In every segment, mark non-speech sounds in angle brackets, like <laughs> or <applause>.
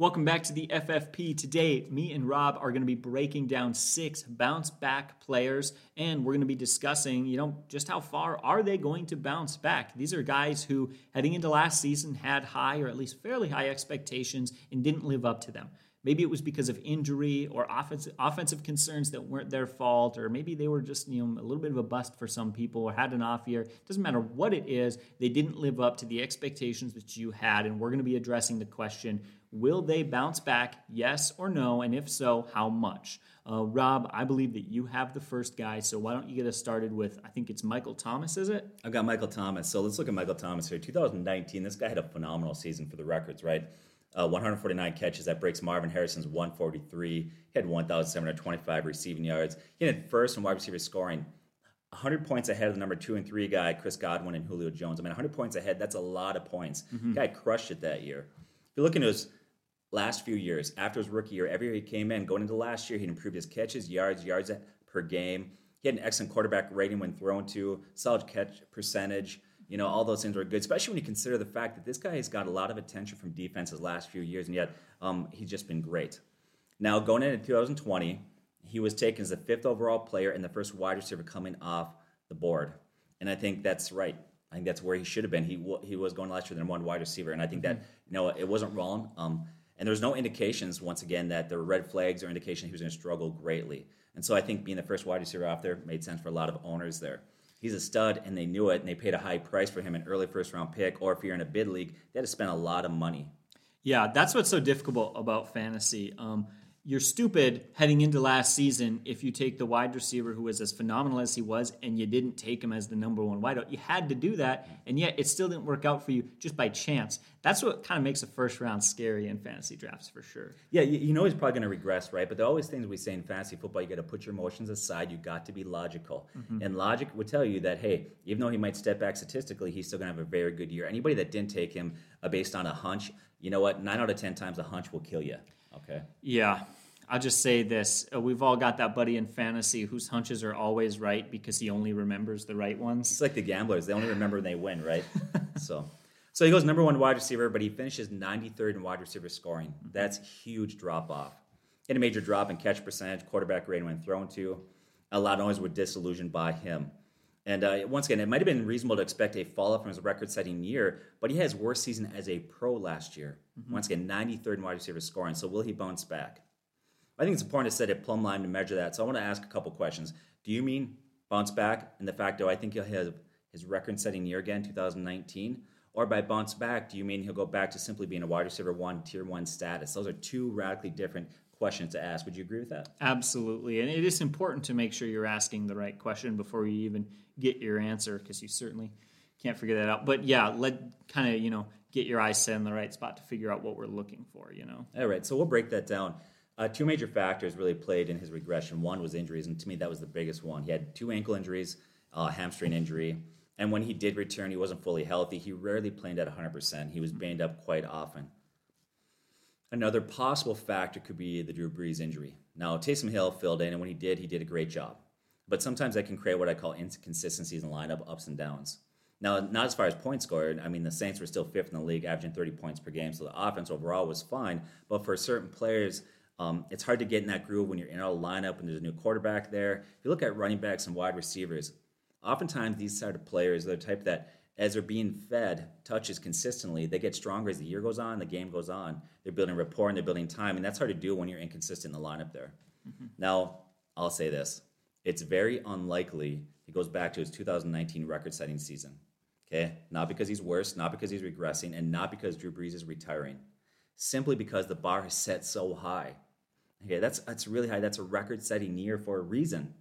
Welcome back to the FFP. Today, me and Rob are going to be breaking down six bounce back players, and we're going to be discussing, you know, just how far are they going to bounce back. These are guys who, heading into last season, had high or at least fairly high expectations and didn't live up to them. Maybe it was because of injury or offensive, offensive concerns that weren't their fault, or maybe they were just you know a little bit of a bust for some people or had an off year. Doesn't matter what it is, they didn't live up to the expectations that you had, and we're going to be addressing the question: Will they bounce back? Yes or no, and if so, how much? Uh, Rob, I believe that you have the first guy, so why don't you get us started with? I think it's Michael Thomas, is it? I've got Michael Thomas. So let's look at Michael Thomas here. 2019, this guy had a phenomenal season for the records, right? Uh, 149 catches. That breaks Marvin Harrison's 143. He had 1,725 receiving yards. He had first in wide receiver scoring. 100 points ahead of the number two and three guy, Chris Godwin and Julio Jones. I mean, 100 points ahead, that's a lot of points. Mm-hmm. Guy crushed it that year. If you look into his last few years, after his rookie year, every year he came in, going into last year, he improved his catches, yards, yards per game. He had an excellent quarterback rating when thrown to, solid catch percentage. You know, all those things were good, especially when you consider the fact that this guy has got a lot of attention from defenses last few years, and yet um, he's just been great. Now, going into 2020, he was taken as the fifth overall player and the first wide receiver coming off the board. And I think that's right. I think that's where he should have been. He he was going last year the number one wide receiver, and I think that mm-hmm. you know it wasn't wrong. Um, and there's no indications once again that there were red flags or indication he was going to struggle greatly. And so I think being the first wide receiver off there made sense for a lot of owners there. He's a stud and they knew it and they paid a high price for him an early first round pick or if you're in a bid league they had to spend a lot of money. Yeah that's what's so difficult about fantasy. Um, you're stupid heading into last season if you take the wide receiver who was as phenomenal as he was and you didn't take him as the number one wideout. You had to do that, and yet it still didn't work out for you just by chance. That's what kind of makes a first round scary in fantasy drafts for sure. Yeah, you, you know he's probably going to regress, right? But there are always things we say in fantasy football. You got to put your emotions aside. You got to be logical, mm-hmm. and logic would tell you that hey, even though he might step back statistically, he's still going to have a very good year. Anybody that didn't take him uh, based on a hunch, you know what? Nine out of ten times a hunch will kill you. Okay. Yeah. I'll just say this: uh, we've all got that buddy in fantasy whose hunches are always right because he only remembers the right ones. It's like the gamblers; they only remember when they win, right? <laughs> so, so he goes number one wide receiver, but he finishes 93rd in wide receiver scoring. That's huge drop off. In a major drop in catch percentage, quarterback rating when thrown to. A lot of owners were disillusioned by him. And uh, once again, it might have been reasonable to expect a fall off from his record setting year, but he had his worst season as a pro last year. Mm-hmm. Once again, 93rd in wide receiver scoring. So will he bounce back? I think it's important to set a plumb line to measure that. So I want to ask a couple questions. Do you mean bounce back in the fact that I think he'll have his record setting year again, 2019? Or by bounce back, do you mean he'll go back to simply being a wide receiver one, tier one status? Those are two radically different questions to ask. Would you agree with that? Absolutely. And it is important to make sure you're asking the right question before you even get your answer because you certainly can't figure that out. But yeah, let kind of, you know, get your eyes set in the right spot to figure out what we're looking for, you know? All right. So we'll break that down. Uh, two major factors really played in his regression. One was injuries, and to me, that was the biggest one. He had two ankle injuries, uh, hamstring injury, and when he did return, he wasn't fully healthy. He rarely played at 100%. He was banged up quite often. Another possible factor could be the Drew Brees injury. Now, Taysom Hill filled in, and when he did, he did a great job. But sometimes that can create what I call inconsistencies in lineup, ups and downs. Now, not as far as points scored. I mean, the Saints were still fifth in the league, averaging 30 points per game, so the offense overall was fine. But for certain players, um, it's hard to get in that groove when you're in a lineup and there's a new quarterback there. If you look at running backs and wide receivers, oftentimes these sort of players, they're the type that as they're being fed touches consistently, they get stronger as the year goes on, the game goes on. They're building rapport and they're building time, and that's hard to do when you're inconsistent in the lineup there. Mm-hmm. Now, I'll say this it's very unlikely he goes back to his 2019 record setting season. Okay? Not because he's worse, not because he's regressing, and not because Drew Brees is retiring. Simply because the bar is set so high. Okay, that's that's really high. That's a record-setting year for a reason.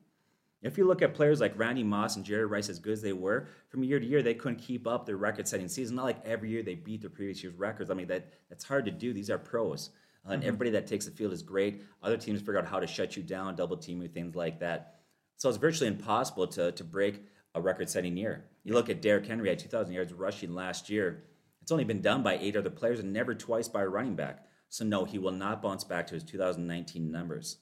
If you look at players like Randy Moss and Jerry Rice, as good as they were, from year to year they couldn't keep up their record-setting season. Not like every year they beat their previous year's records. I mean that that's hard to do. These are pros, uh, and mm-hmm. everybody that takes the field is great. Other teams figure out how to shut you down, double team you, things like that. So it's virtually impossible to to break a record-setting year. You look at Derrick Henry at 2,000 yards rushing last year. It's only been done by eight other players and never twice by a running back. So, no, he will not bounce back to his 2019 numbers.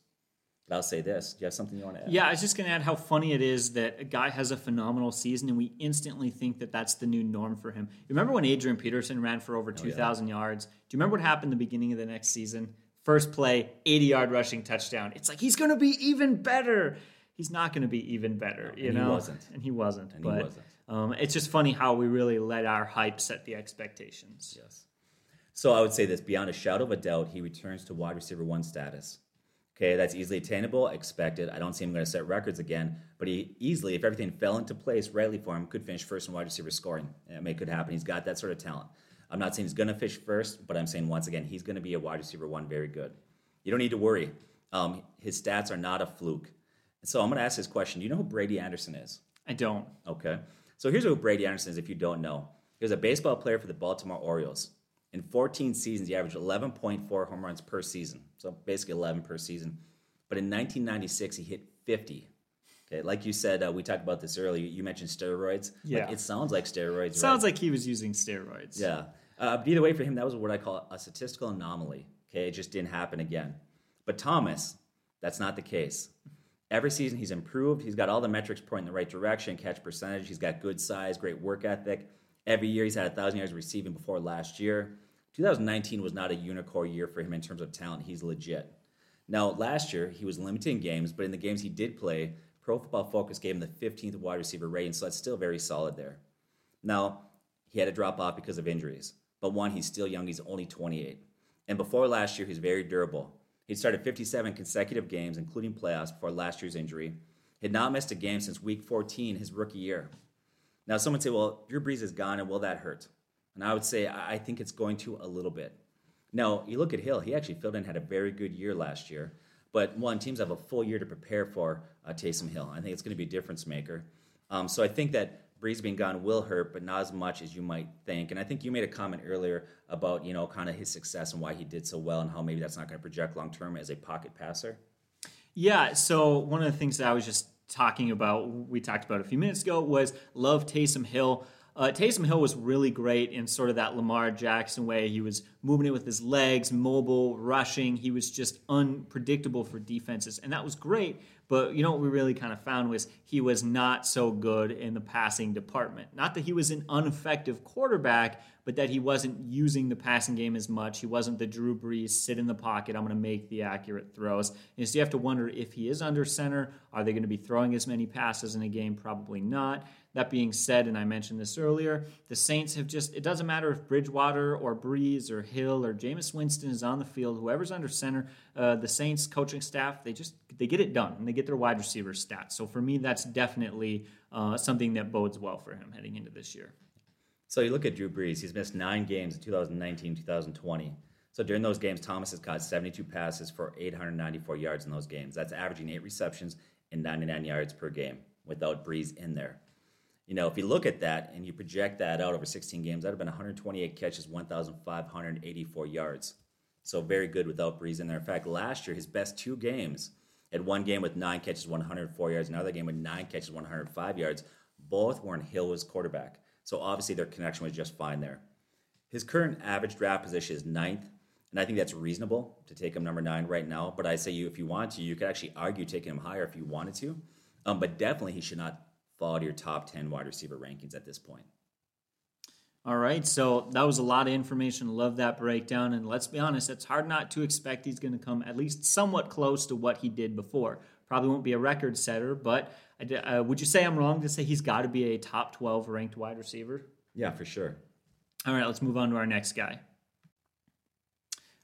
But I'll say this: Do you have something you want to add? Yeah, I was just going to add how funny it is that a guy has a phenomenal season and we instantly think that that's the new norm for him. You remember when Adrian Peterson ran for over 2,000 yards? Do you remember what happened the beginning of the next season? First play, 80 yard rushing touchdown. It's like he's going to be even better. He's not going to be even better, you and he wasn't. And he wasn't. And he wasn't. Um, it's just funny how we really let our hype set the expectations. Yes. So I would say this: beyond a shadow of a doubt, he returns to wide receiver one status. Okay, that's easily attainable, expected. I don't see him going to set records again, but he easily, if everything fell into place rightly for him, could finish first in wide receiver scoring. I mean, it could happen. He's got that sort of talent. I'm not saying he's going to fish first, but I'm saying once again, he's going to be a wide receiver one very good. You don't need to worry. Um, his stats are not a fluke. So I'm going to ask this question. Do you know who Brady Anderson is? I don't. Okay. So here's who Brady Anderson is if you don't know. He was a baseball player for the Baltimore Orioles. In 14 seasons, he averaged 11.4 home runs per season. So basically 11 per season. But in 1996, he hit 50. Okay, like you said, uh, we talked about this earlier. You mentioned steroids. Yeah. Like, it sounds like steroids. Sounds right? like he was using steroids. Yeah. Uh, but either way, for him, that was what I call a statistical anomaly. Okay, it just didn't happen again. But Thomas, that's not the case. Every season, he's improved. He's got all the metrics pointing in the right direction catch percentage. He's got good size, great work ethic. Every year, he's had a 1,000 yards receiving before last year. 2019 was not a unicorn year for him in terms of talent. He's legit. Now, last year, he was limited in games, but in the games he did play, Pro Football Focus gave him the 15th wide receiver rating, so that's still very solid there. Now, he had to drop off because of injuries, but one, he's still young, he's only 28. And before last year, he's very durable. He'd started 57 consecutive games, including playoffs, before last year's injury. He had not missed a game since week 14, his rookie year. Now, someone say, well, Drew Brees is gone, and will that hurt? And I would say, I think it's going to a little bit. Now, you look at Hill, he actually filled in, had a very good year last year. But one, teams have a full year to prepare for uh, Taysom Hill. I think it's going to be a difference maker. Um, so I think that Brees being gone will hurt, but not as much as you might think. And I think you made a comment earlier about, you know, kind of his success and why he did so well and how maybe that's not going to project long term as a pocket passer. Yeah, so one of the things that I was just talking about, we talked about a few minutes ago, was love Taysom Hill. Uh, Taysom Hill was really great in sort of that Lamar Jackson way. He was moving it with his legs, mobile, rushing. He was just unpredictable for defenses, and that was great. But you know what we really kind of found was he was not so good in the passing department. Not that he was an ineffective quarterback, but that he wasn't using the passing game as much. He wasn't the Drew Brees sit in the pocket. I'm going to make the accurate throws. And so you have to wonder if he is under center, are they going to be throwing as many passes in a game? Probably not. That being said, and I mentioned this earlier, the Saints have just, it doesn't matter if Bridgewater or Brees or Hill or Jameis Winston is on the field, whoever's under center, uh, the Saints coaching staff, they just, they get it done and they get their wide receiver stats. So for me, that's definitely uh, something that bodes well for him heading into this year. So you look at Drew Brees, he's missed nine games in 2019, 2020. So during those games, Thomas has caught 72 passes for 894 yards in those games. That's averaging eight receptions and 99 yards per game without Brees in there. You know, if you look at that and you project that out over 16 games, that would have been 128 catches, 1,584 yards. So very good without Brees in there. In fact, last year, his best two games had one game with nine catches, 104 yards, another game with nine catches, 105 yards. Both were in Hill was quarterback. So obviously their connection was just fine there. His current average draft position is ninth, and I think that's reasonable to take him number nine right now. But I say you, if you want to, you could actually argue taking him higher if you wanted to. Um, but definitely he should not fall to your top 10 wide receiver rankings at this point. All right, so that was a lot of information. Love that breakdown. And let's be honest, it's hard not to expect he's going to come at least somewhat close to what he did before. Probably won't be a record setter, but uh, would you say I'm wrong to say he's got to be a top 12 ranked wide receiver? Yeah, for sure. All right, let's move on to our next guy.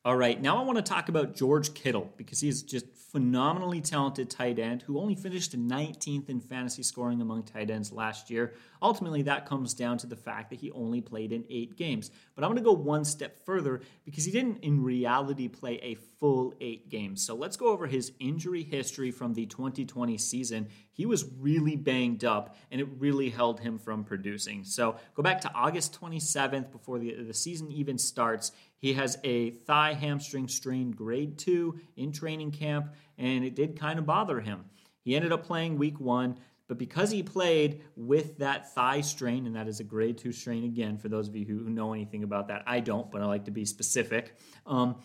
All right, now I want to talk about George Kittle because he is just phenomenally talented tight end who only finished 19th in fantasy scoring among tight ends last year. Ultimately, that comes down to the fact that he only played in eight games. But I'm going to go one step further because he didn't in reality play a full eight games. So let's go over his injury history from the 2020 season. He was really banged up and it really held him from producing. So go back to August 27th before the, the season even starts. He has a thigh hamstring strain grade two in training camp, and it did kind of bother him. He ended up playing week one, but because he played with that thigh strain, and that is a grade two strain again, for those of you who know anything about that, I don't, but I like to be specific. Um,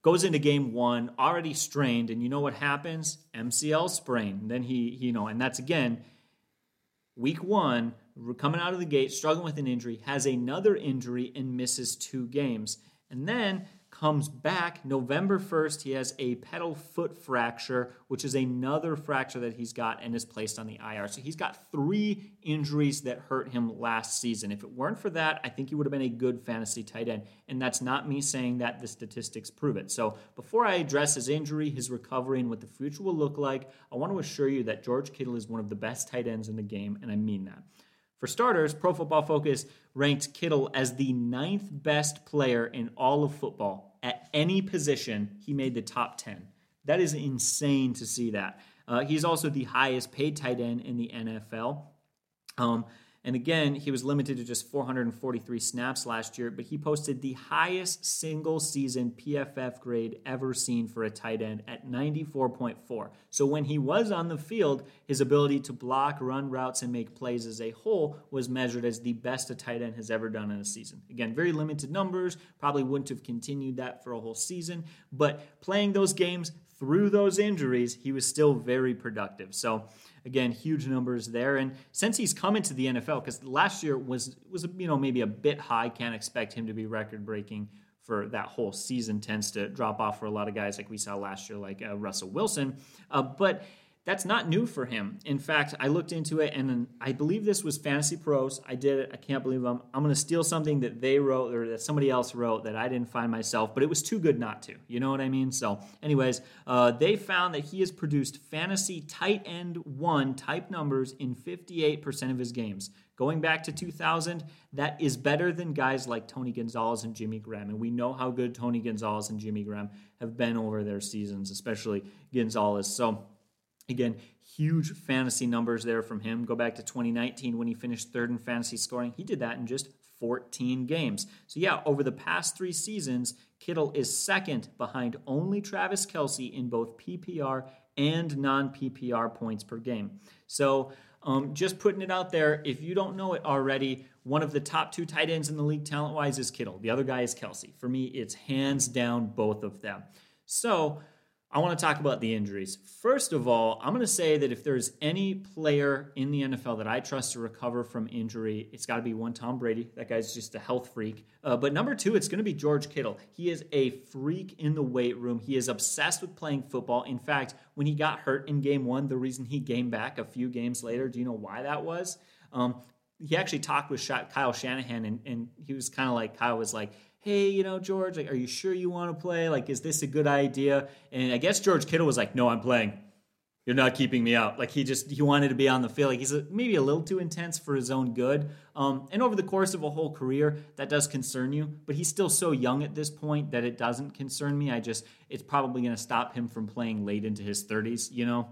goes into game one already strained, and you know what happens? MCL sprain. Then he, you know, and that's again week one, coming out of the gate, struggling with an injury, has another injury and misses two games. And then comes back November 1st. He has a pedal foot fracture, which is another fracture that he's got and is placed on the IR. So he's got three injuries that hurt him last season. If it weren't for that, I think he would have been a good fantasy tight end. And that's not me saying that the statistics prove it. So before I address his injury, his recovery, and what the future will look like, I want to assure you that George Kittle is one of the best tight ends in the game, and I mean that. For starters, Pro Football Focus ranked Kittle as the ninth best player in all of football. At any position, he made the top 10. That is insane to see that. Uh, he's also the highest paid tight end in the NFL. Um, and again, he was limited to just 443 snaps last year, but he posted the highest single season PFF grade ever seen for a tight end at 94.4. So when he was on the field, his ability to block, run routes, and make plays as a whole was measured as the best a tight end has ever done in a season. Again, very limited numbers, probably wouldn't have continued that for a whole season, but playing those games through those injuries, he was still very productive. So, Again, huge numbers there. And since he's come into the NFL, because last year was was you know maybe a bit high, can't expect him to be record breaking for that whole season. Tends to drop off for a lot of guys like we saw last year, like uh, Russell Wilson. Uh, but that's not new for him. In fact, I looked into it and I believe this was Fantasy Pros. I did it. I can't believe I'm, I'm going to steal something that they wrote or that somebody else wrote that I didn't find myself, but it was too good not to. You know what I mean? So, anyways, uh, they found that he has produced fantasy tight end one type numbers in 58% of his games. Going back to 2000, that is better than guys like Tony Gonzalez and Jimmy Graham. And we know how good Tony Gonzalez and Jimmy Graham have been over their seasons, especially Gonzalez. So, Again, huge fantasy numbers there from him. Go back to 2019 when he finished third in fantasy scoring. He did that in just 14 games. So, yeah, over the past three seasons, Kittle is second behind only Travis Kelce in both PPR and non PPR points per game. So, um, just putting it out there, if you don't know it already, one of the top two tight ends in the league talent wise is Kittle. The other guy is Kelce. For me, it's hands down both of them. So, I want to talk about the injuries. First of all, I'm going to say that if there's any player in the NFL that I trust to recover from injury, it's got to be one Tom Brady. That guy's just a health freak. Uh, but number two, it's going to be George Kittle. He is a freak in the weight room. He is obsessed with playing football. In fact, when he got hurt in game one, the reason he came back a few games later, do you know why that was? Um, he actually talked with Kyle Shanahan, and, and he was kind of like, Kyle was like, hey, you know, George, like, are you sure you want to play? Like, is this a good idea? And I guess George Kittle was like, no, I'm playing. You're not keeping me out. Like he just he wanted to be on the field. Like he's a, maybe a little too intense for his own good. Um, and over the course of a whole career, that does concern you. But he's still so young at this point that it doesn't concern me. I just it's probably going to stop him from playing late into his 30s. You know.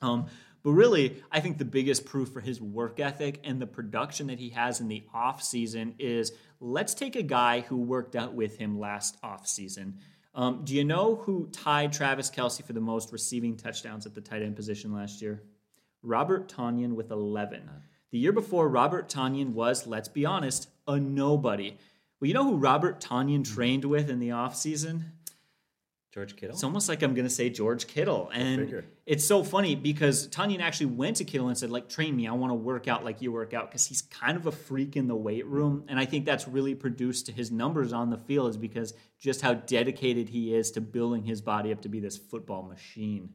Um, but really, I think the biggest proof for his work ethic and the production that he has in the off season is let's take a guy who worked out with him last off season. Um, do you know who tied Travis Kelce for the most receiving touchdowns at the tight end position last year? Robert Tonyan with 11. The year before, Robert Tonyan was, let's be honest, a nobody. Well, you know who Robert Tonyan trained with in the offseason? George Kittle? It's almost like I'm going to say George Kittle. And it's so funny because Tonyan actually went to Kittle and said, like, train me. I want to work out like you work out because he's kind of a freak in the weight room. And I think that's really produced to his numbers on the field is because just how dedicated he is to building his body up to be this football machine.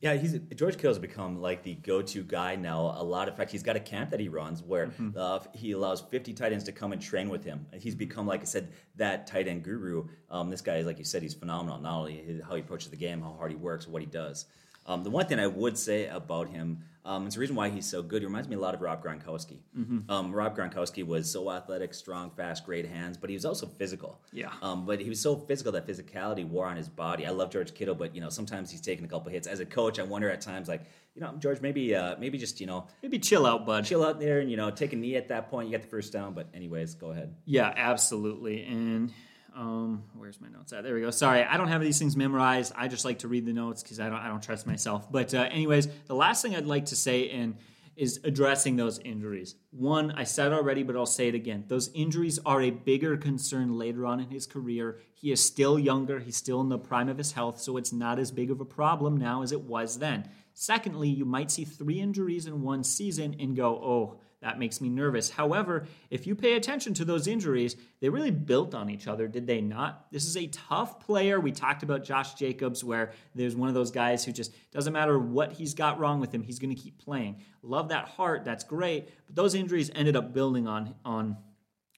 Yeah, he's George Kittle's become like the go-to guy now. A lot of fact, he's got a camp that he runs where mm-hmm. uh, he allows 50 tight ends to come and train with him. He's become, like I said, that tight end guru. Um, this guy is, like you said, he's phenomenal. Not only how he approaches the game, how hard he works, what he does. Um, the one thing I would say about him um, it's the reason why he's so good. He reminds me a lot of Rob Gronkowski. Mm-hmm. Um, Rob Gronkowski was so athletic, strong, fast, great hands, but he was also physical. Yeah. Um, but he was so physical that physicality wore on his body. I love George Kittle, but you know sometimes he's taking a couple hits. As a coach, I wonder at times like you know George maybe uh, maybe just you know maybe chill out, bud. Chill out there and you know take a knee at that point. You get the first down, but anyways, go ahead. Yeah, absolutely. And um, where's my notes at? There we go. Sorry, I don't have these things memorized. I just like to read the notes because I don't I don't trust myself. But uh, anyways, the last thing I'd like to say, and is addressing those injuries. One, I said already, but I'll say it again. Those injuries are a bigger concern later on in his career. He is still younger, he's still in the prime of his health, so it's not as big of a problem now as it was then. Secondly, you might see three injuries in one season and go, oh, that makes me nervous. However, if you pay attention to those injuries, they really built on each other, did they not? This is a tough player. We talked about Josh Jacobs, where there's one of those guys who just doesn't matter what he's got wrong with him, he's going to keep playing. Love that heart, that's great. But those injuries ended up building on on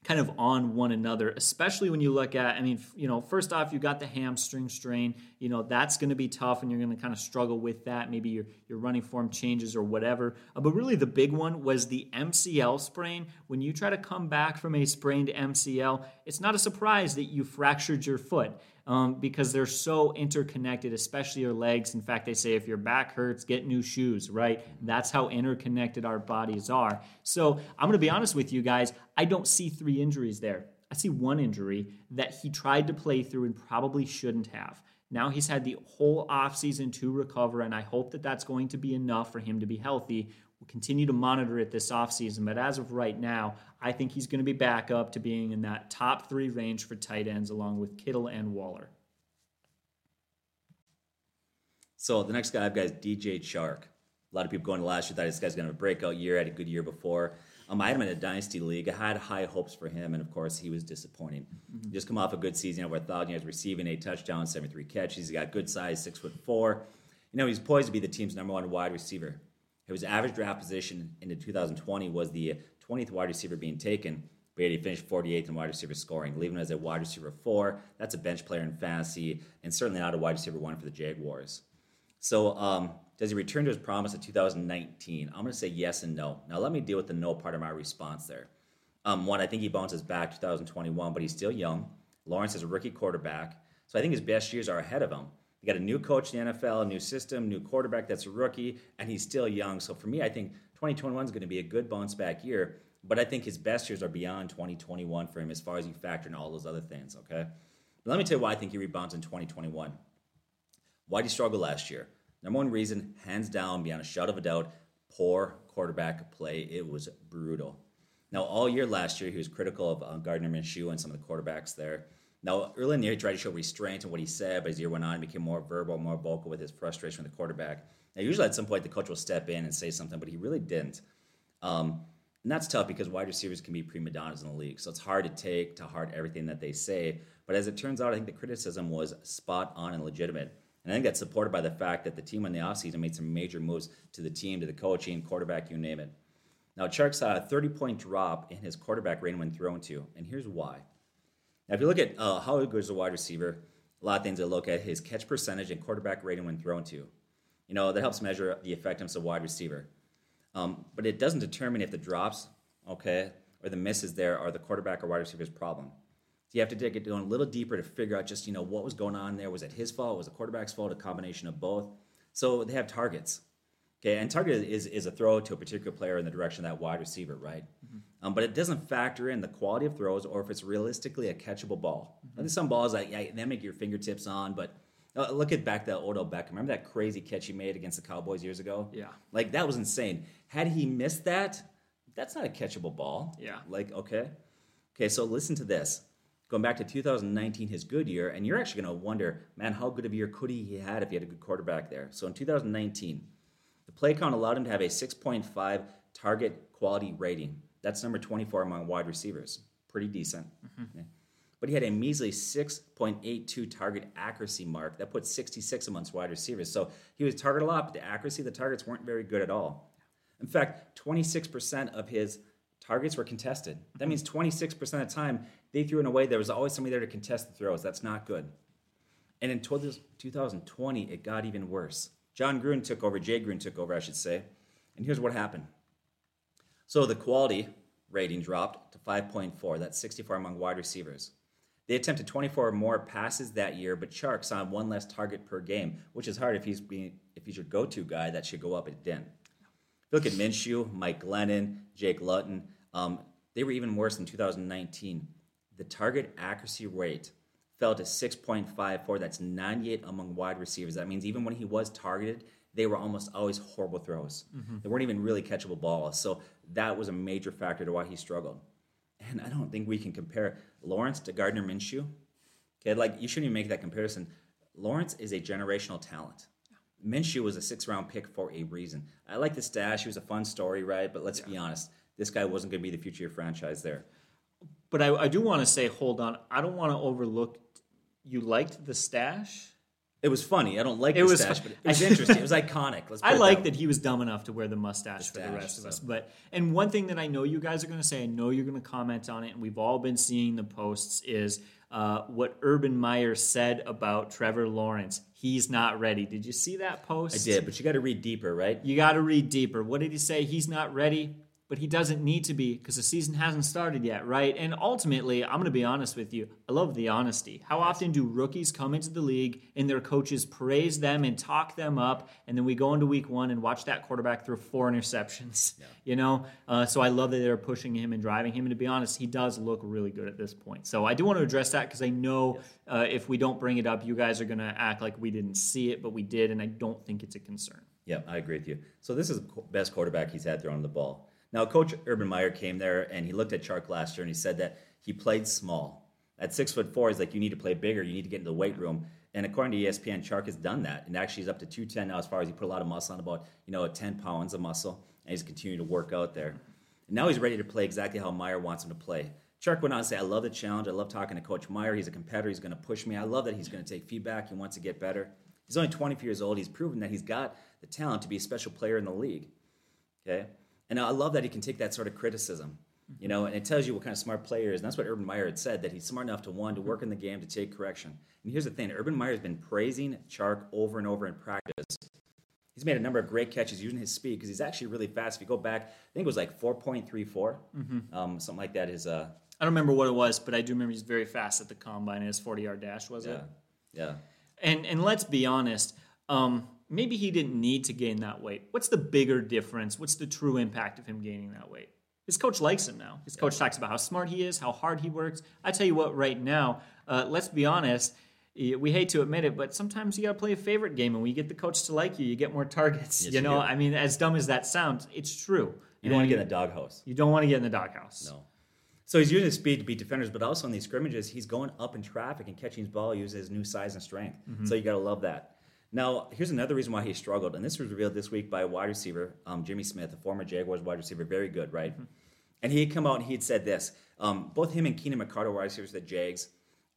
kind of on one another, especially when you look at, I mean, you know, first off, you got the hamstring strain, you know, that's going to be tough and you're going to kind of struggle with that. Maybe your, your running form changes or whatever. Uh, but really, the big one was the MCL sprain. When you try to come back from a sprained MCL, it's not a surprise that you fractured your foot um, because they're so interconnected, especially your legs. In fact, they say if your back hurts, get new shoes, right? That's how interconnected our bodies are. So I'm going to be honest with you guys. I don't see three injuries there. I see one injury that he tried to play through and probably shouldn't have. Now he's had the whole offseason to recover, and I hope that that's going to be enough for him to be healthy. We'll continue to monitor it this offseason, but as of right now, I think he's going to be back up to being in that top three range for tight ends along with Kittle and Waller. So the next guy I've got is DJ Chark. A lot of people going to last year thought this guy's going to have a breakout year, had a good year before. Um, I had him in a dynasty league. I had high hopes for him, and of course, he was disappointing. Mm-hmm. Just come off a good season, over a thousand yards receiving, eight touchdowns, seventy-three catches. He's got good size, six foot four. You know, he's poised to be the team's number one wide receiver. His average draft position into 2020 was the 20th wide receiver being taken, but he finished 48th in wide receiver scoring, leaving him as a wide receiver four. That's a bench player in fantasy, and certainly not a wide receiver one for the Jaguars. So, um, does he return to his promise of 2019? I'm going to say yes and no. Now, let me deal with the no part of my response there. Um, one, I think he bounces back 2021, but he's still young. Lawrence is a rookie quarterback, so I think his best years are ahead of him. You got a new coach in the NFL, a new system, new quarterback that's a rookie, and he's still young. So for me, I think 2021 is going to be a good bounce back year. But I think his best years are beyond 2021 for him as far as you factor in all those other things, okay? But let me tell you why I think he rebounds in 2021. Why did he struggle last year? Number one reason, hands down, beyond a shadow of a doubt, poor quarterback play. It was brutal. Now, all year last year, he was critical of uh, Gardner Minshew and some of the quarterbacks there. Now, early in the year, he tried to show restraint in what he said, but as the year went on, he became more verbal, more vocal with his frustration with the quarterback. Now, usually at some point, the coach will step in and say something, but he really didn't. Um, and that's tough because wide receivers can be prima donnas in the league. So it's hard to take to heart everything that they say. But as it turns out, I think the criticism was spot on and legitimate. And I think that's supported by the fact that the team in the offseason made some major moves to the team, to the coaching, quarterback, you name it. Now, Chark saw a 30 point drop in his quarterback rating when thrown to. And here's why. Now, if you look at uh, how good is a wide receiver, a lot of things to look at his catch percentage and quarterback rating when thrown to. You know, that helps measure the effectiveness of wide receiver. Um, but it doesn't determine if the drops, okay, or the misses there are the quarterback or wide receiver's problem. So you have to dig it down a little deeper to figure out just, you know, what was going on there. Was it his fault? Was it the quarterback's fault? A combination of both. So they have targets. Okay, and target is, is a throw to a particular player in the direction of that wide receiver, right? Mm-hmm. Um, but it doesn't factor in the quality of throws or if it's realistically a catchable ball. Mm-hmm. There's some balls that yeah, they make your fingertips on, but uh, look at back that Odell Beckham. Remember that crazy catch he made against the Cowboys years ago? Yeah, like that was insane. Had he missed that, that's not a catchable ball. Yeah, like okay, okay. So listen to this. Going back to 2019, his good year, and you're actually going to wonder, man, how good of a year could he had if he had a good quarterback there? So in 2019. The play count allowed him to have a 6.5 target quality rating. That's number 24 among wide receivers. Pretty decent. Mm-hmm. Yeah. But he had a measly 6.82 target accuracy mark. That puts 66 amongst wide receivers. So he was targeted a lot, but the accuracy, of the targets weren't very good at all. In fact, 26% of his targets were contested. That means 26% of the time they threw in a way there was always somebody there to contest the throws. That's not good. And in 2020, it got even worse. John Gruden took over, Jay Gruden took over, I should say. And here's what happened. So the quality rating dropped to 5.4. That's 64 among wide receivers. They attempted 24 more passes that year, but Chark saw one less target per game, which is hard if he's being if he's your go-to guy. That should go up. It didn't. Look at Minshew, Mike Glennon, Jake Luton. Um, they were even worse in 2019. The target accuracy rate fell to 6.54. That's 98 among wide receivers. That means even when he was targeted, they were almost always horrible throws. They weren't even really catchable balls. So that was a major factor to why he struggled. And I don't think we can compare Lawrence to Gardner Minshew. Okay, like you shouldn't even make that comparison. Lawrence is a generational talent. Minshew was a six round pick for a reason. I like the stash. He was a fun story, right? But let's be honest, this guy wasn't going to be the future of your franchise there. But I, I do want to say, hold on. I don't want to overlook. You liked the stash. It was funny. I don't like It the was but it was interesting. It was <laughs> iconic. Let's I like that that he was dumb enough to wear the mustache for the Mustache, rest of us. But and one thing that I know you guys are going to say, I know you're going to comment on it, and we've all been seeing the posts is uh, what Urban Meyer said about Trevor Lawrence. He's not ready. Did you see that post? I did, but you got to read deeper, right? You got to read deeper. What did he say? He's not ready, but he doesn't need to be because the season hasn't started yet, right? And ultimately, I'm going to be honest with you. I love the honesty. How often do rookies come into the league and their coaches praise them and talk them up, and then we go into week one and watch that quarterback throw four interceptions? <laughs> You know, uh, so I love that they're pushing him and driving him. And to be honest, he does look really good at this point. So I do want to address that because I know uh, if we don't bring it up, you guys are going to act like we didn't see it, but we did, and I don't think it's a concern. Yeah, I agree with you. So this is the best quarterback he's had throwing the ball. Now, Coach Urban Meyer came there and he looked at Chark last year and he said that he played small. At six foot four, he's like, you need to play bigger. You need to get into the weight room. And according to ESPN, Chark has done that, and actually he's up to 210 now. As far as he put a lot of muscle on, about you know 10 pounds of muscle, and he's continuing to work out there. And now he's ready to play exactly how Meyer wants him to play. Chark went on to say, "I love the challenge. I love talking to Coach Meyer. He's a competitor. He's going to push me. I love that he's going to take feedback. He wants to get better. He's only 24 years old. He's proven that he's got the talent to be a special player in the league. Okay, and I love that he can take that sort of criticism, you know, and it tells you what kind of smart player he is. And that's what Urban Meyer had said that he's smart enough to one to work in the game to take correction. And here's the thing: Urban Meyer has been praising Chark over and over in practice. He's made a number of great catches using his speed because he's actually really fast. If you go back, I think it was like 4.34, um, something like that. His uh, I don't remember what it was, but I do remember he's very fast at the combine. His 40 yard dash, was yeah, it? yeah. And and let's be honest, um, maybe he didn't need to gain that weight. What's the bigger difference? What's the true impact of him gaining that weight? His coach likes him now. His coach talks about how smart he is, how hard he works. I tell you what, right now, uh, let's be honest. We hate to admit it, but sometimes you got to play a favorite game, and when you get the coach to like you, you get more targets. Yes, <laughs> you you know, do. I mean, as dumb as that sounds, it's true. You don't want to get in the doghouse. You don't want to get in the doghouse. No. So he's using his speed to beat defenders, but also in these scrimmages, he's going up in traffic and catching his ball using his new size and strength. So you got to love that. Now, here's another reason why he struggled, and this was revealed this week by a wide receiver, um, Jimmy Smith, a former Jaguars wide receiver, very good, right? And he had come out and he had said this. Um, both him and Keenan McCardell, wide receivers, the Jags,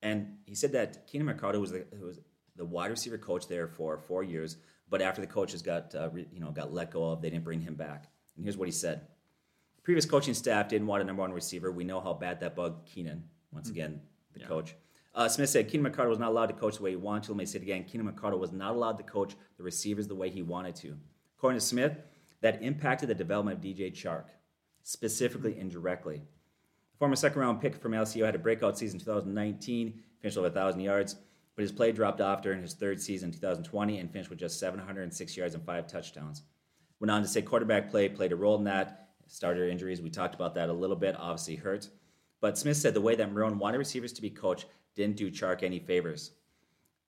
and he said that Keenan McCardell was the, was the wide receiver coach there for four years, but after the coaches got uh, re, you know got let go of, they didn't bring him back. And here's what he said previous coaching staff didn't want a number one receiver. We know how bad that bugged Keenan. Once again, the coach. Uh, Smith said Keenan McCardell was not allowed to coach the way he wanted to. Let me say it again. Keenan McCardell was not allowed to coach the receivers the way he wanted to. According to Smith, that impacted the development of DJ Chark, specifically indirectly. Former second round pick from LCU had a breakout season in 2019, finished over 1,000 yards, but his play dropped off during his third season in 2020 and finished with just 706 yards and five touchdowns. Went on to say quarterback play played a role in that. Starter injuries, we talked about that a little bit, obviously hurt. But Smith said the way that Marrone wanted receivers to be coached didn't do Chark any favors.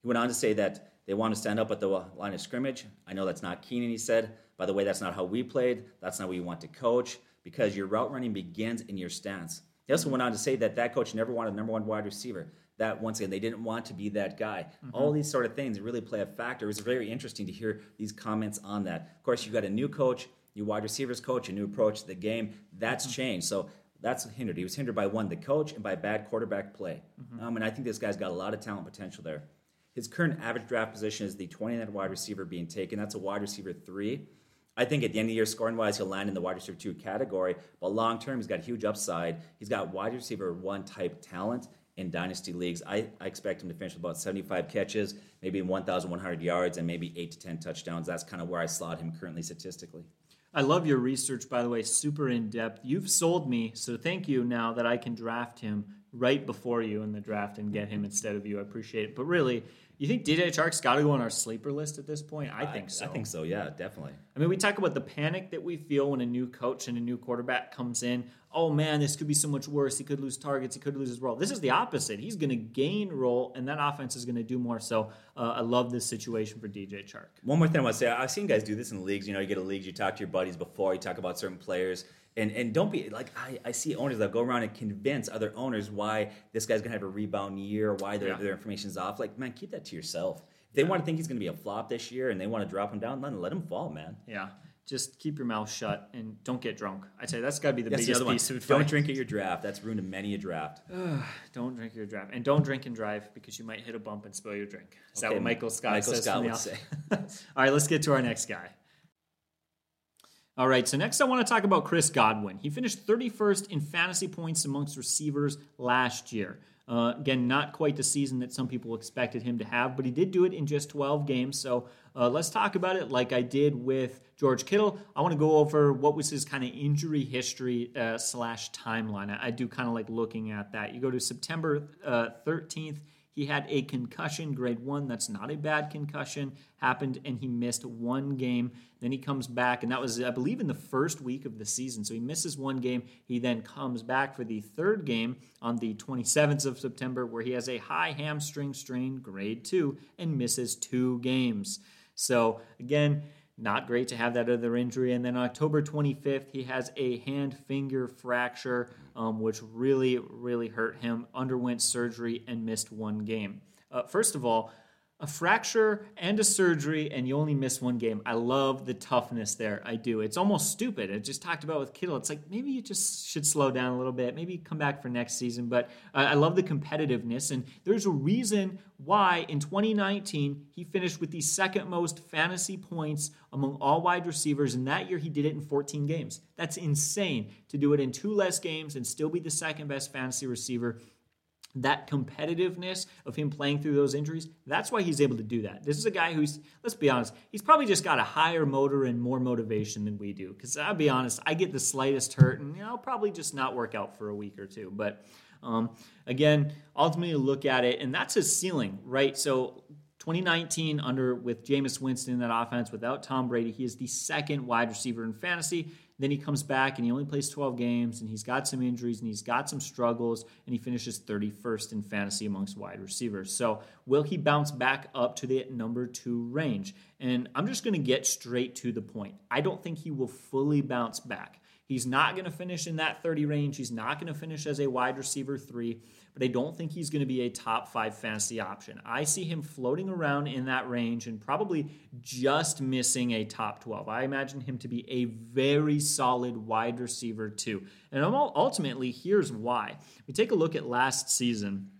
He went on to say that they want to stand up at the line of scrimmage. I know that's not Keenan, he said. By the way, that's not how we played. That's not what you want to coach because your route running begins in your stance. He also went on to say that that coach never wanted a number one wide receiver. That once again, they didn't want to be that guy. Mm-hmm. All these sort of things really play a factor. It was very interesting to hear these comments on that. Of course, you got a new coach, new wide receivers coach, a new approach to the game. That's mm-hmm. changed. So that's hindered. He was hindered by one, the coach, and by bad quarterback play. Um, and I think this guy's got a lot of talent potential there. His current average draft position is the 29th wide receiver being taken. That's a wide receiver three. I think at the end of the year, scoring wise, he'll land in the wide receiver two category. But long term, he's got huge upside. He's got wide receiver one type talent in dynasty leagues. I, I expect him to finish with about 75 catches, maybe 1,100 yards, and maybe 8 to 10 touchdowns. That's kind of where I slot him currently statistically. I love your research, by the way, super in depth. You've sold me, so thank you now that I can draft him right before you in the draft and get him mm-hmm. instead of you. I appreciate it. But really, you think DJ Chark's got to go on our sleeper list at this point? I think so. I think so, yeah, definitely. I mean, we talk about the panic that we feel when a new coach and a new quarterback comes in. oh man, this could be so much worse. He could lose targets. He could lose his role. This is the opposite. He's going to gain role, and that offense is going to do more. So uh, I love this situation for DJ Chark. One more thing I want to say I've seen guys do this in leagues. You know, you get a league, you talk to your buddies before, you talk about certain players. And, and don't be like I, I see owners that go around and convince other owners why this guy's gonna have a rebound year, why their, Yeah. their information's off. Like, man, keep that to yourself. If they want to think he's gonna be a flop this year and they want to drop him down, then let him fall, man. Yeah. Just keep your mouth shut and don't get drunk. I'd say that's got to be the That's the biggest one. piece of advice. Don't drink at your draft. That's ruined many a draft. <sighs> Don't drink your draft, and don't drink and drive because you might hit a bump and spill your drink. Is that what Michael Scott Michael says? Scott the would say. <laughs> All right, let's get to our next guy. All right, so next I want to talk about Chris Godwin. He finished 31st in fantasy points amongst receivers last year. Uh, again, not quite the season that some people expected him to have, but he did do it in just 12 games. So uh, let's talk about it like I did with George Kittle. I want to go over what was his kind of injury history uh, slash timeline. I, I do kind of like looking at that. You go to September uh, 13th. He had a concussion, grade one. That's not a bad concussion. Happened, and he missed one game. Then he comes back, and that was, I believe, in the first week of the season. So he misses one game. He then comes back for the third game on the 27th of September, where he has a high hamstring strain, grade two, and misses two games. So again, not great to have that other injury. And then October 25th, he has a hand finger fracture, um, which really, really hurt him. Underwent surgery and missed one game. Uh, first of all, a fracture and a surgery, and you only miss one game. I love the toughness there. I do. It's almost stupid. I just talked about with Kittle. It's like maybe you just should slow down a little bit. Maybe come back for next season. But uh, I love the competitiveness, and there's a reason why in 2019 he finished with the second most fantasy points among all wide receivers, and that year he did it in 14 games. That's insane to do it in two less games and still be the second best fantasy receiver that competitiveness of him playing through those injuries, that's why he's able to do that. This is a guy who's, let's be honest, he's probably just got a higher motor and more motivation than we do. Because I'll be honest, I get the slightest hurt and you know, I'll probably just not work out for a week or two. But um, again, ultimately look at it, and that's his ceiling, right? So 2019 under with Jameis Winston in that offense without Tom Brady, he is the second wide receiver in fantasy. Then he comes back and he only plays 12 games and he's got some injuries and he's got some struggles and he finishes 31st in fantasy amongst wide receivers. So, will he bounce back up to the number two range? And I'm just going to get straight to the point. I don't think he will fully bounce back. He's not going to finish in that 30 range. He's not going to finish as a wide receiver three, but I don't think he's going to be a top five fantasy option. I see him floating around in that range and probably just missing a top 12. I imagine him to be a very solid wide receiver too. And ultimately, here's why. We take a look at last season.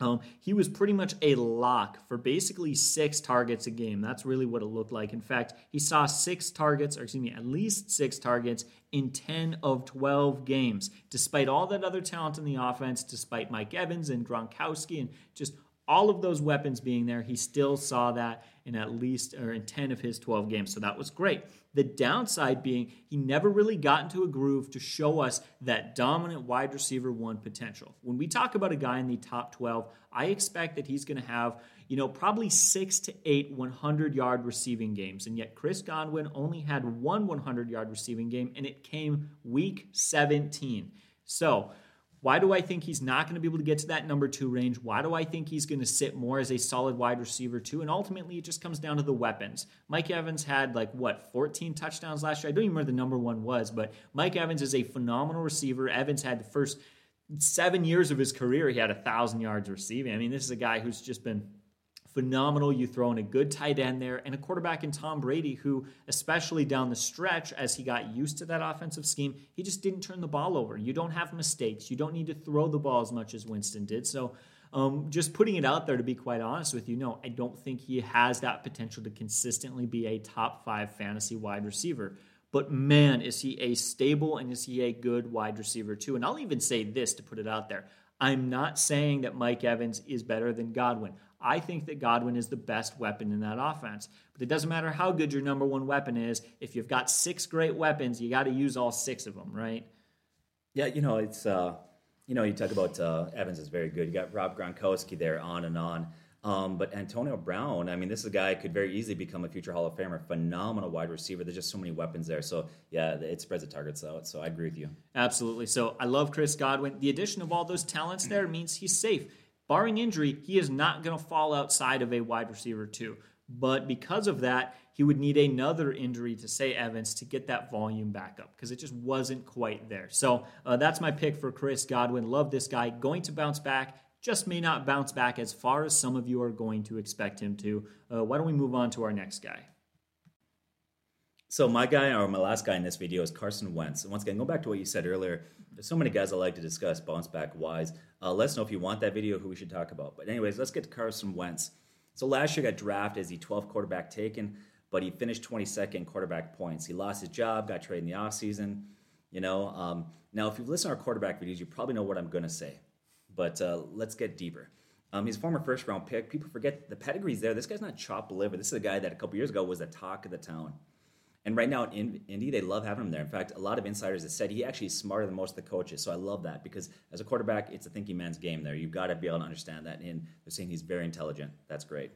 Um, he was pretty much a lock for basically six targets a game. That's really what it looked like. In fact, he saw six targets, or excuse me, at least six targets in 10 of 12 games, despite all that other talent in the offense, despite Mike Evans and Gronkowski and just all of those weapons being there, he still saw that in at least or in 10 of his 12 games. So that was great. The downside being he never really got into a groove to show us that dominant wide receiver one potential. When we talk about a guy in the top 12, I expect that he's going to have, you know, probably 6 to 8 100-yard receiving games. And yet Chris Godwin only had one 100-yard receiving game and it came week 17. So, why do I think he's not going to be able to get to that number two range? Why do I think he's going to sit more as a solid wide receiver too? And ultimately, it just comes down to the weapons. Mike Evans had like what 14 touchdowns last year. I don't even remember the number one was, but Mike Evans is a phenomenal receiver. Evans had the first seven years of his career, he had a thousand yards receiving. I mean, this is a guy who's just been phenomenal. You throw in a good tight end there and a quarterback in Tom Brady, who, especially down the stretch, as he got used to that offensive scheme, he just didn't turn the ball over. You don't have mistakes. You don't need to throw the ball as much as Winston did. So, um, just putting it out there to be quite honest with you, no, I don't think he has that potential to consistently be a top five fantasy wide receiver. But man, is he a stable and is he a good wide receiver too? And I'll even say this to put it out there. I'm not saying that Mike Evans is better than Godwin. I think that Godwin is the best weapon in that offense. But it doesn't matter how good your number one weapon is. If you've got six great weapons, you got to use all six of them, right? Yeah, you know, it's uh, you know, you talk about uh, Evans is very good. You got Rob Gronkowski there, on and on. Um, but Antonio Brown, I mean, this is a guy could very easily become a future Hall of Famer. Phenomenal wide receiver. There's just so many weapons there. So yeah, it spreads the targets out. So I agree with you. Absolutely. So I love Chris Godwin. The addition of all those talents there means he's safe. Barring injury, he is not going to fall outside of a wide receiver two. But because of that, he would need another injury to say Evans to get that volume back up because it just wasn't quite there. So uh, that's my pick for Chris Godwin. Love this guy. Going to bounce back. Just may not bounce back as far as some of you are going to expect him to. Uh, why don't we move on to our next guy? So my guy, or my last guy in this video, is Carson Wentz. And once again, go back to what you said earlier. There's so many guys I like to discuss bounce back wise. Uh, let us know if you want that video, who we should talk about. But anyways, let's get to Carson Wentz. So last year got drafted as the 12th quarterback taken, but he finished 22nd quarterback points. He lost his job, got traded in the offseason. You know, um, now if you've listened to our quarterback videos, you probably know what I'm going to say. But uh, let's get deeper. Um, he's a former first round pick. People forget the pedigree's there. This guy's not chopped liver. This is a guy that a couple years ago was the talk of the town. And right now in Indy, they love having him there. In fact, a lot of insiders have said he actually is smarter than most of the coaches. So I love that because as a quarterback, it's a thinking man's game there. You've got to be able to understand that. And they're saying he's very intelligent. That's great.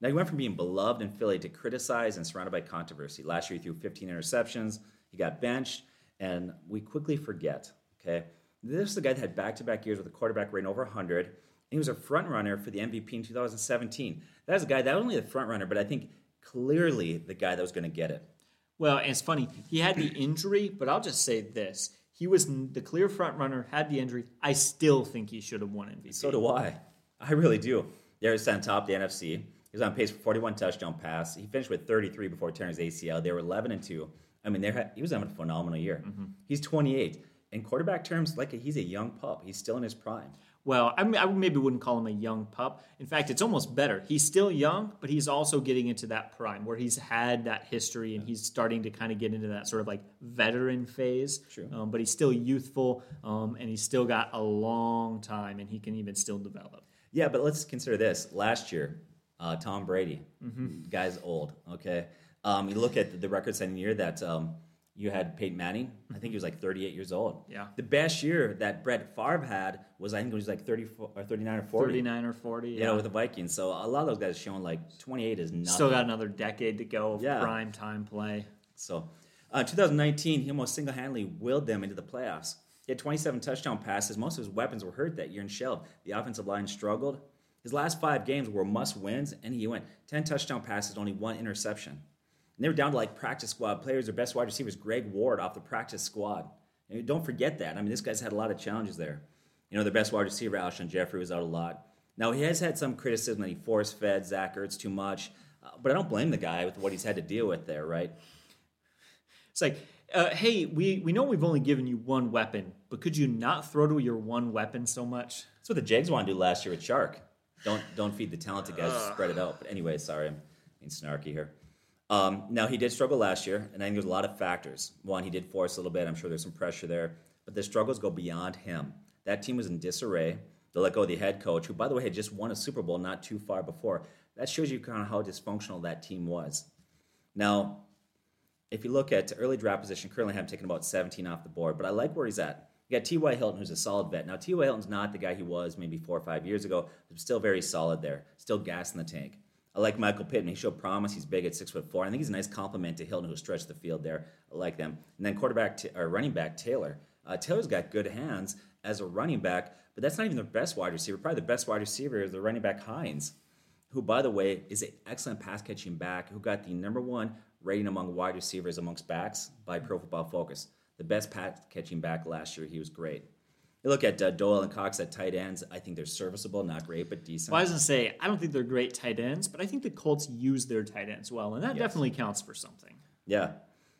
Now he went from being beloved in Philly to criticized and surrounded by controversy. Last year he threw 15 interceptions. He got benched, and we quickly forget. Okay, this is the guy that had back-to-back years with a quarterback rating over 100. And he was a front runner for the MVP in 2017. That was a guy that was only the front runner, but I think clearly the guy that was going to get it. Well, it's funny. He had the injury, but I'll just say this. He was the clear front runner, had the injury. I still think he should have won MVP. So do I. I really do. There's on top of the NFC. He was on pace for 41 touchdown pass. He finished with 33 before tearing his ACL. They were 11 and 2. I mean, they he was having a phenomenal year. Mm-hmm. He's 28. In quarterback terms, like he's a young pup. He's still in his prime. Well, I, mean, I maybe wouldn't call him a young pup. In fact, it's almost better. He's still young, but he's also getting into that prime where he's had that history and he's starting to kind of get into that sort of like veteran phase. True. Um, but he's still youthful um, and he's still got a long time and he can even still develop. Yeah, but let's consider this. Last year, uh, Tom Brady, mm-hmm. guy's old. Okay, um, you look at the record-setting year that um, you had Peyton Manning. I think he was like 38 years old. Yeah. The best year that Brett Favre had was I think it was like 34 or 39 or 40. 39 or 40. Yeah, yeah with the Vikings. So a lot of those guys showing like 28 is nothing. Still got another decade to go of yeah. prime time play. So, uh, 2019, he almost single-handedly willed them into the playoffs. He had 27 touchdown passes. Most of his weapons were hurt that year and shelved. The offensive line struggled. His last five games were must wins, and he went 10 touchdown passes, only one interception. And they were down to like practice squad players. Their best wide receiver is Greg Ward off the practice squad. And don't forget that. I mean, this guy's had a lot of challenges there. You know, their best wide receiver, Alshon Jeffery, was out a lot. Now, he has had some criticism that he force fed Zach Ertz too much, uh, but I don't blame the guy with what he's had to deal with there, right? It's like, uh, hey, we, we know we've only given you one weapon, but could you not throw to your one weapon so much? That's what the Jags wanted to do last year with Chark. Don't don't feed the talented guys, spread it out. But anyway, sorry, I'm being snarky here. Um, now he did struggle last year, and I think there's a lot of factors. One, he did force a little bit. I'm sure there's some pressure there, but the struggles go beyond him. That team was in disarray. They let go of the head coach, who, by the way, had just won a Super Bowl not too far before. That shows you kind of how dysfunctional that team was. Now, if you look at early draft position, currently I'm taking about 17 off the board, but I like where he's at. You got T.Y. Hilton, who's a solid vet. Now, T.Y. Hilton's not the guy he was maybe four or five years ago, but still very solid there. Still gas in the tank. I like Michael Pittman. He showed promise. He's big at six foot four. I think he's a nice compliment to Hilton, who stretched the field there. I like them. And then quarterback t- or running back Taylor. Uh, Taylor's got good hands as a running back, but that's not even the best wide receiver. Probably the best wide receiver is the running back Hines, who, by the way, is an excellent pass catching back who got the number one rating among wide receivers amongst backs by Pro Football Focus. The best pass catching back last year. He was great. You look at uh, Doyle and Cox at tight ends. I think they're serviceable, not great, but decent. Well, I was gonna say I don't think they're great tight ends, but I think the Colts use their tight ends well, and that yes. definitely counts for something. Yeah,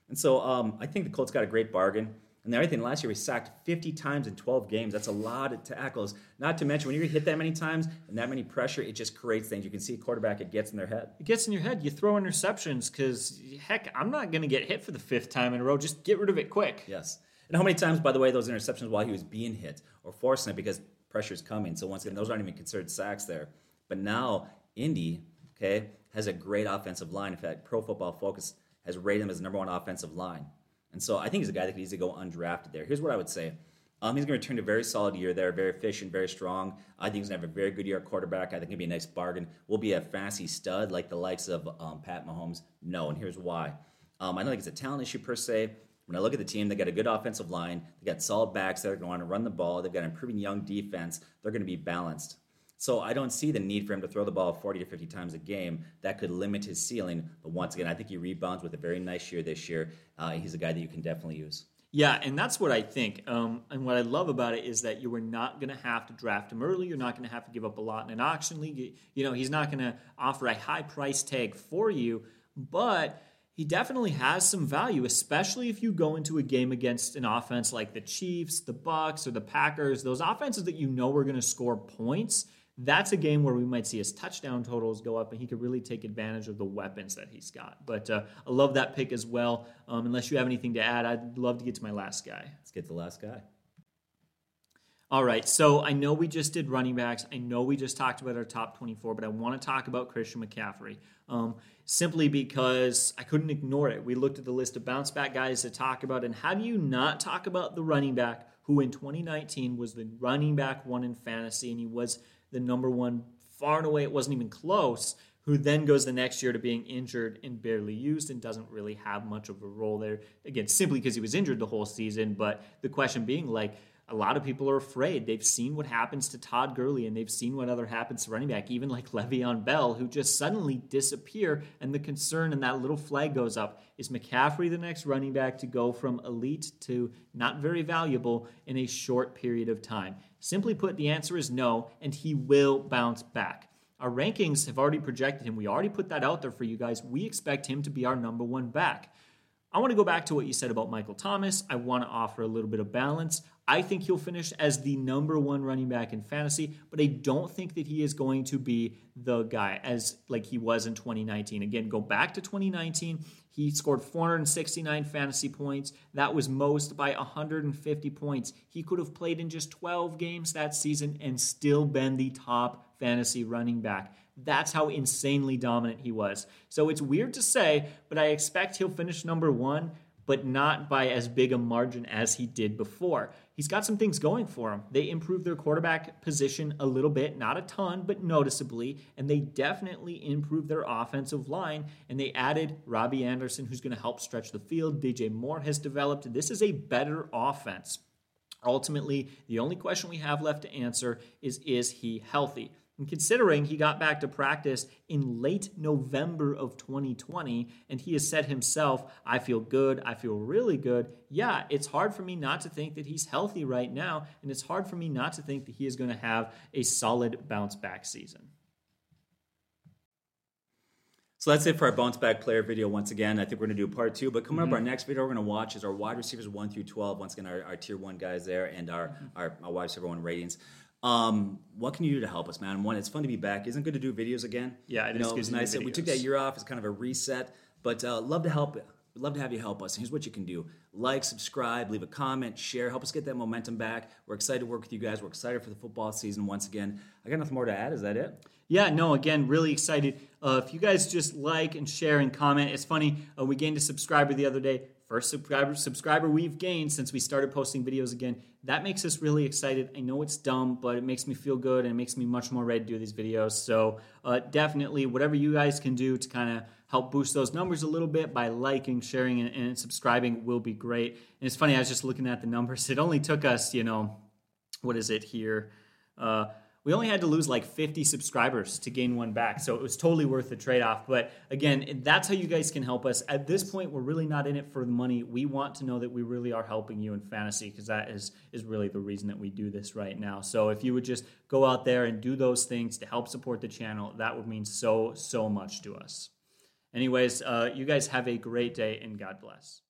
and so um, I think the Colts got a great bargain. And the other thing, last year we sacked 50 times in 12 games. That's a lot of tackles. Not to mention, when you hit that many times and that many pressure, it just creates things. You can see a quarterback, it gets in their head. It gets in your head. You throw interceptions because, heck, I'm not going to get hit for the fifth time in a row. Just get rid of it quick. Yes. And how many times, by the way, those interceptions while he was being hit or forcing it because pressure's coming. So once again, those aren't even considered sacks there. But now Indy, okay, has a great offensive line. In fact, Pro Football Focus has rated him as number one offensive line. And so I think he's a guy that could easily go undrafted there. Here's what I would say. Um, he's going to return to a very solid year there, very efficient, very strong. I think he's going to have a very good year at quarterback. I think he'll be a nice bargain. Will be a fancy stud like the likes of um, Pat Mahomes? No, and here's why. Um, I don't think it's a talent issue per se. When I look at the team, they got a good offensive line. They got solid backs that are going to run the ball. They've got an improving young defense. They're going to be balanced. So I don't see the need for him to throw the ball 40 to 50 times a game. That could limit his ceiling. But once again, I think he rebounds with a very nice year this year. Uh, he's a guy that you can definitely use. Yeah, and that's what I think. Um, and what I love about it is that you are not going to have to draft him early. You're not going to have to give up a lot in an auction league. You know, he's not going to offer a high price tag for you, but he definitely has some value, especially if you go into a game against an offense like the Chiefs, the Bucks, or the Packers. Those offenses that you know are going to score points that's a game where we might see his touchdown totals go up and he could really take advantage of the weapons that he's got. But uh, I love that pick as well. Um, unless you have anything to add, I'd love to get to my last guy. Let's get to the last guy. All right, so I know we just did running backs. I know we just talked about our top 24, but I want to talk about Christian McCaffrey um, simply because I couldn't ignore it. We looked at the list of bounce back guys to talk about, and how do you not talk about the running back who in 2019 was the running back one in fantasy, and he was the number one far and away. It wasn't even close. Who then goes the next year to being injured and barely used and doesn't really have much of a role there. Again, simply because he was injured the whole season. But the question being, like, a lot of people are afraid. They've seen what happens to Todd Gurley and they've seen what other happens to running back, even like Le'Veon Bell, who just suddenly disappear. And the concern and that little flag goes up is McCaffrey the next running back to go from elite to not very valuable in a short period of time? Simply put, the answer is no, and he will bounce back. Our rankings have already projected him. We already put that out there for you guys. We expect him to be our number one back. I want to go back to what you said about Michael Thomas. I want to offer a little bit of balance. I think he'll finish as the number one running back in fantasy, but I don't think that he is going to be the guy as like he was in 2019. Again, go back to 2019. He scored 469 fantasy points. That was most by 150 points. He could have played in just 12 games that season and still been the top fantasy running back. That's how insanely dominant he was. So it's weird to say, but I expect he'll finish number one, but not by as big a margin as he did before he's got some things going for him. They improved their quarterback position a little bit, not a ton, but noticeably, and they definitely improved their offensive line. And they added Robbie Anderson, who's going to help stretch the field. DJ Moore has developed. This is a better offense. Ultimately, the only question we have left to answer is is he healthy? And considering he got back to practice in late November of 2020, and he has said himself, I feel good, I feel really good. Yeah, it's hard for me not to think that he's healthy right now, and it's hard for me not to think that he is going to have a solid bounce back season. So that's it for our bounce back player video once again. I think we're going to do a part two. But coming mm-hmm. up, our next video we're going to watch is our wide receivers 1 through 12. Once again, our, our tier 1 guys there and our, mm-hmm. our, our wide receiver 1 ratings. Um, what can you do to help us, man? One, it's fun to be back. Isn't good to do videos again? Yeah, it you know, it was nice. We took that year off. It's kind of a reset, but uh, love to help. love to have you help us. Here's what you can do: like, subscribe, leave a comment, share, help us get that momentum back. We're excited to work with you guys. We're excited for the football season once again. I got nothing more to add. Is that it? Yeah, no, again, really excited. Uh, if you guys just like and share and comment, it's funny. Uh, we gained a subscriber the other day first subscriber subscriber we've gained since we started posting videos again. That makes us really excited. I know it's dumb, but it makes me feel good and it makes me much more ready to do these videos. So uh, definitely, whatever you guys can do to kind of help boost those numbers a little bit by liking, sharing, and, and subscribing will be great. And it's funny, I was just looking at the numbers. It only took us, you know, what is it here? Uh, we only had to lose like 50 subscribers to gain one back. So it was totally worth the trade off. But again, that's how you guys can help us. At this point, we're really not in it for the money. We want to know that we really are helping you in fantasy because that is, is really the reason that we do this right now. So if you would just go out there and do those things to help support the channel, that would mean so, so much to us. Anyways, uh, you guys have a great day and God bless.